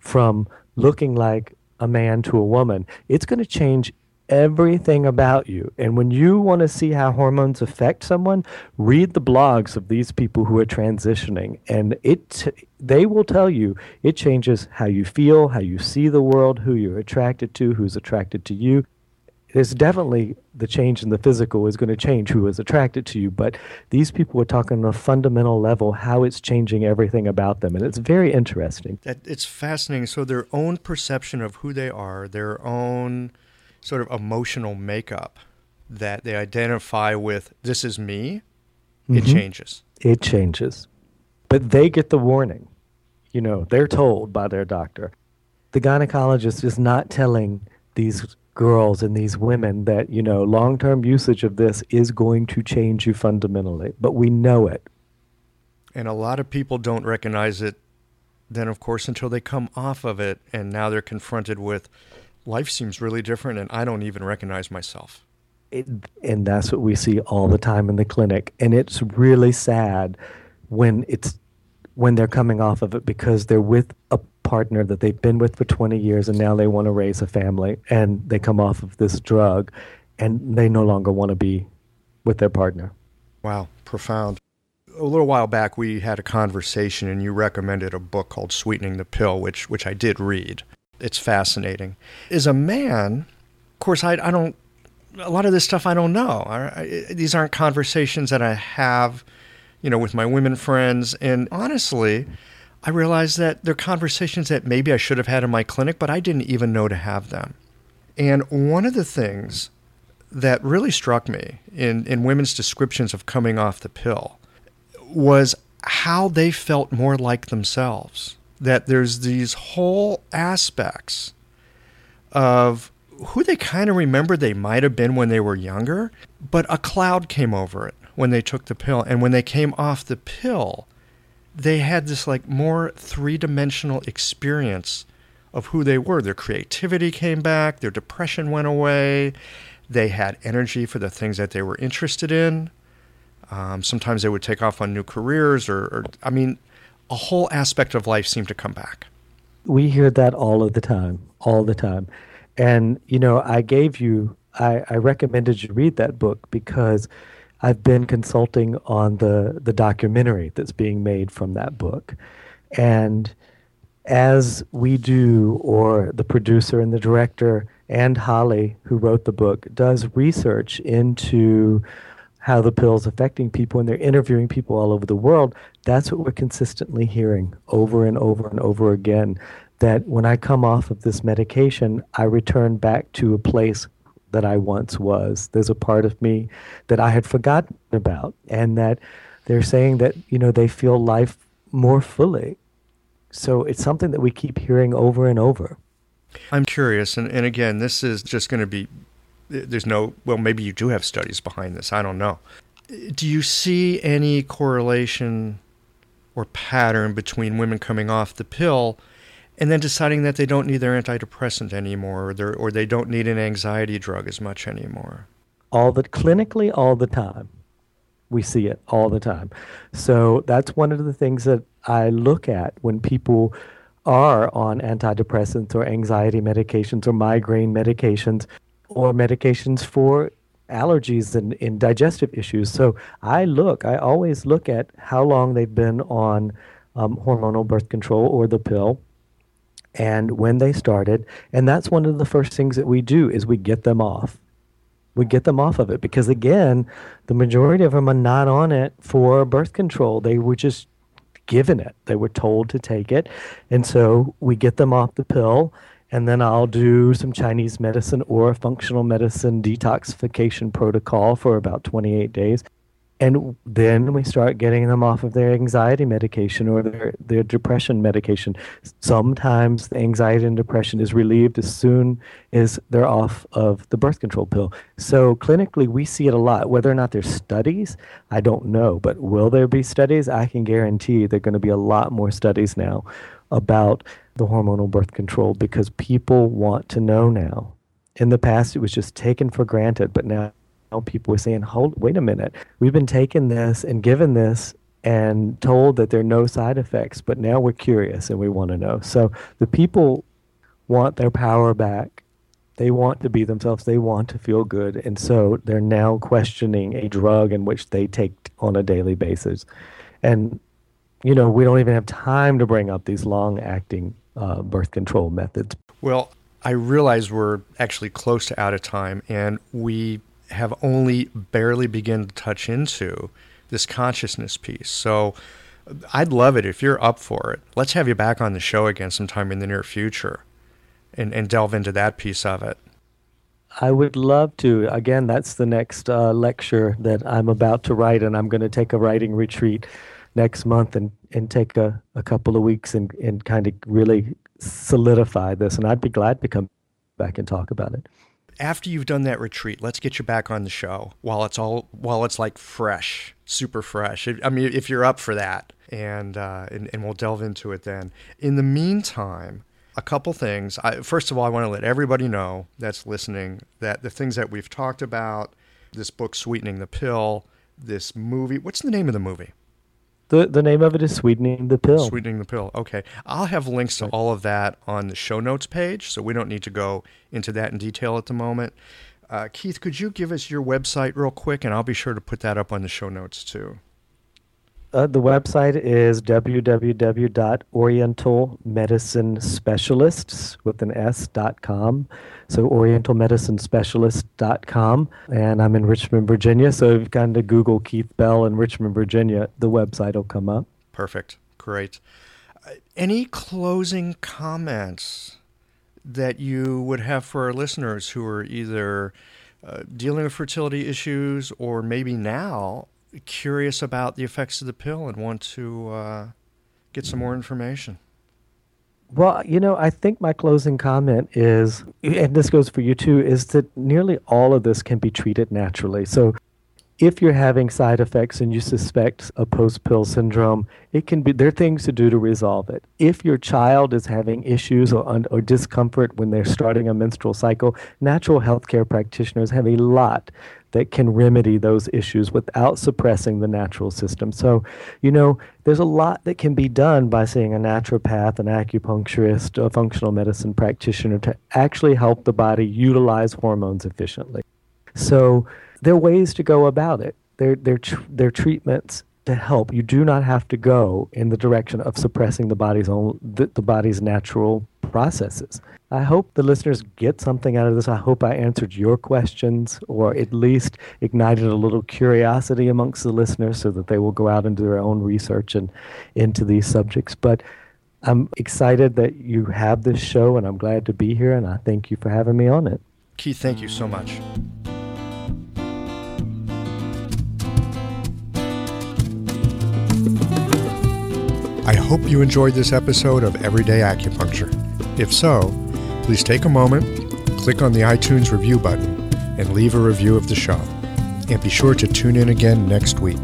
from looking like a man to a woman, it's going to change everything about you. And when you want to see how hormones affect someone, read the blogs of these people who are transitioning and it they will tell you it changes how you feel, how you see the world, who you're attracted to, who's attracted to you. It's definitely the change in the physical is going to change who is attracted to you, but these people are talking on a fundamental level how it's changing everything about them, and it's very interesting. It's fascinating. So their own perception of who they are, their own sort of emotional makeup that they identify with this is me, mm-hmm. it changes. It changes. But they get the warning. You know, they're told by their doctor. The gynecologist is not telling these girls and these women that, you know, long term usage of this is going to change you fundamentally. But we know it. And a lot of people don't recognize it then, of course, until they come off of it and now they're confronted with life seems really different and I don't even recognize myself. It, and that's what we see all the time in the clinic. And it's really sad when it's when they're coming off of it because they're with a partner that they've been with for 20 years and now they want to raise a family and they come off of this drug and they no longer want to be with their partner. Wow, profound. A little while back we had a conversation and you recommended a book called Sweetening the Pill which which I did read it's fascinating. As a man, of course, I, I don't, a lot of this stuff I don't know. I, I, these aren't conversations that I have, you know, with my women friends. And honestly, I realize that they're conversations that maybe I should have had in my clinic, but I didn't even know to have them. And one of the things that really struck me in, in women's descriptions of coming off the pill was how they felt more like themselves that there's these whole aspects of who they kind of remember they might have been when they were younger, but a cloud came over it when they took the pill. And when they came off the pill, they had this like more three dimensional experience of who they were. Their creativity came back, their depression went away, they had energy for the things that they were interested in. Um, sometimes they would take off on new careers, or, or I mean, a whole aspect of life seemed to come back. We hear that all of the time, all the time. And, you know, I gave you, I, I recommended you read that book because I've been consulting on the, the documentary that's being made from that book. And as we do, or the producer and the director and Holly, who wrote the book, does research into how the pill's affecting people and they're interviewing people all over the world, that's what we're consistently hearing over and over and over again. That when I come off of this medication, I return back to a place that I once was. There's a part of me that I had forgotten about, and that they're saying that, you know, they feel life more fully. So it's something that we keep hearing over and over. I'm curious, and, and again, this is just going to be there's no well maybe you do have studies behind this. I don't know. Do you see any correlation or pattern between women coming off the pill and then deciding that they don't need their antidepressant anymore or, or they don't need an anxiety drug as much anymore? All the clinically all the time. We see it all the time. So that's one of the things that i look at when people are on antidepressants or anxiety medications or migraine medications or medications for allergies and, and digestive issues. So I look, I always look at how long they've been on um, hormonal birth control or the pill and when they started. And that's one of the first things that we do is we get them off. We get them off of it because again, the majority of them are not on it for birth control. They were just given it. They were told to take it. And so we get them off the pill and then I'll do some Chinese medicine or a functional medicine detoxification protocol for about 28 days. And then we start getting them off of their anxiety medication or their, their depression medication. Sometimes the anxiety and depression is relieved as soon as they're off of the birth control pill. So clinically, we see it a lot. Whether or not there's studies, I don't know. But will there be studies? I can guarantee there are going to be a lot more studies now about the hormonal birth control because people want to know now. In the past, it was just taken for granted, but now, now people are saying, "Hold, wait a minute. We've been taking this and given this and told that there are no side effects, but now we're curious and we want to know." So the people want their power back, They want to be themselves. They want to feel good. And so they're now questioning a drug in which they take on a daily basis. And, you know, we don't even have time to bring up these long acting uh, birth control methods. Well, I realize we're actually close to out of time, and we have only barely begun to touch into this consciousness piece. So I'd love it if you're up for it. Let's have you back on the show again sometime in the near future and, and delve into that piece of it. I would love to. Again, that's the next uh, lecture that I'm about to write, and I'm going to take a writing retreat next month and, and take a, a couple of weeks and, and kind of really solidify this. And I'd be glad to come back and talk about it. After you've done that retreat, let's get you back on the show while it's all while it's like fresh, super fresh. I mean, if you're up for that, and uh, and, and we'll delve into it then. In the meantime, a couple things. I, first of all, I want to let everybody know that's listening that the things that we've talked about, this book, Sweetening the Pill, this movie. What's the name of the movie? The the name of it is Sweetening the Pill. Sweetening the Pill. Okay. I'll have links to all of that on the show notes page, so we don't need to go into that in detail at the moment. Uh, Keith, could you give us your website real quick, and I'll be sure to put that up on the show notes too. Uh, the website is www.orientalmedicinespecialists with an s.com. So orientalmedicinespecialist.com. And I'm in Richmond, Virginia. So if you kind of Google Keith Bell in Richmond, Virginia, the website will come up. Perfect. Great. Uh, any closing comments that you would have for our listeners who are either uh, dealing with fertility issues or maybe now curious about the effects of the pill and want to uh, get some more information? Well, you know, I think my closing comment is, and this goes for you too, is that nearly all of this can be treated naturally. So if you're having side effects and you suspect a post pill syndrome, it can be there are things to do to resolve it. If your child is having issues or, or discomfort when they're starting a menstrual cycle, natural health care practitioners have a lot that can remedy those issues without suppressing the natural system. So, you know, there's a lot that can be done by seeing a naturopath, an acupuncturist, a functional medicine practitioner to actually help the body utilize hormones efficiently. So, there are ways to go about it. There, there, there are treatments to help. You do not have to go in the direction of suppressing the body's own the, the body's natural processes. I hope the listeners get something out of this. I hope I answered your questions or at least ignited a little curiosity amongst the listeners so that they will go out and do their own research and into these subjects. But I'm excited that you have this show and I'm glad to be here and I thank you for having me on it. Keith, thank you so much. Hope you enjoyed this episode of Everyday Acupuncture. If so, please take a moment, click on the iTunes review button, and leave a review of the show. And be sure to tune in again next week.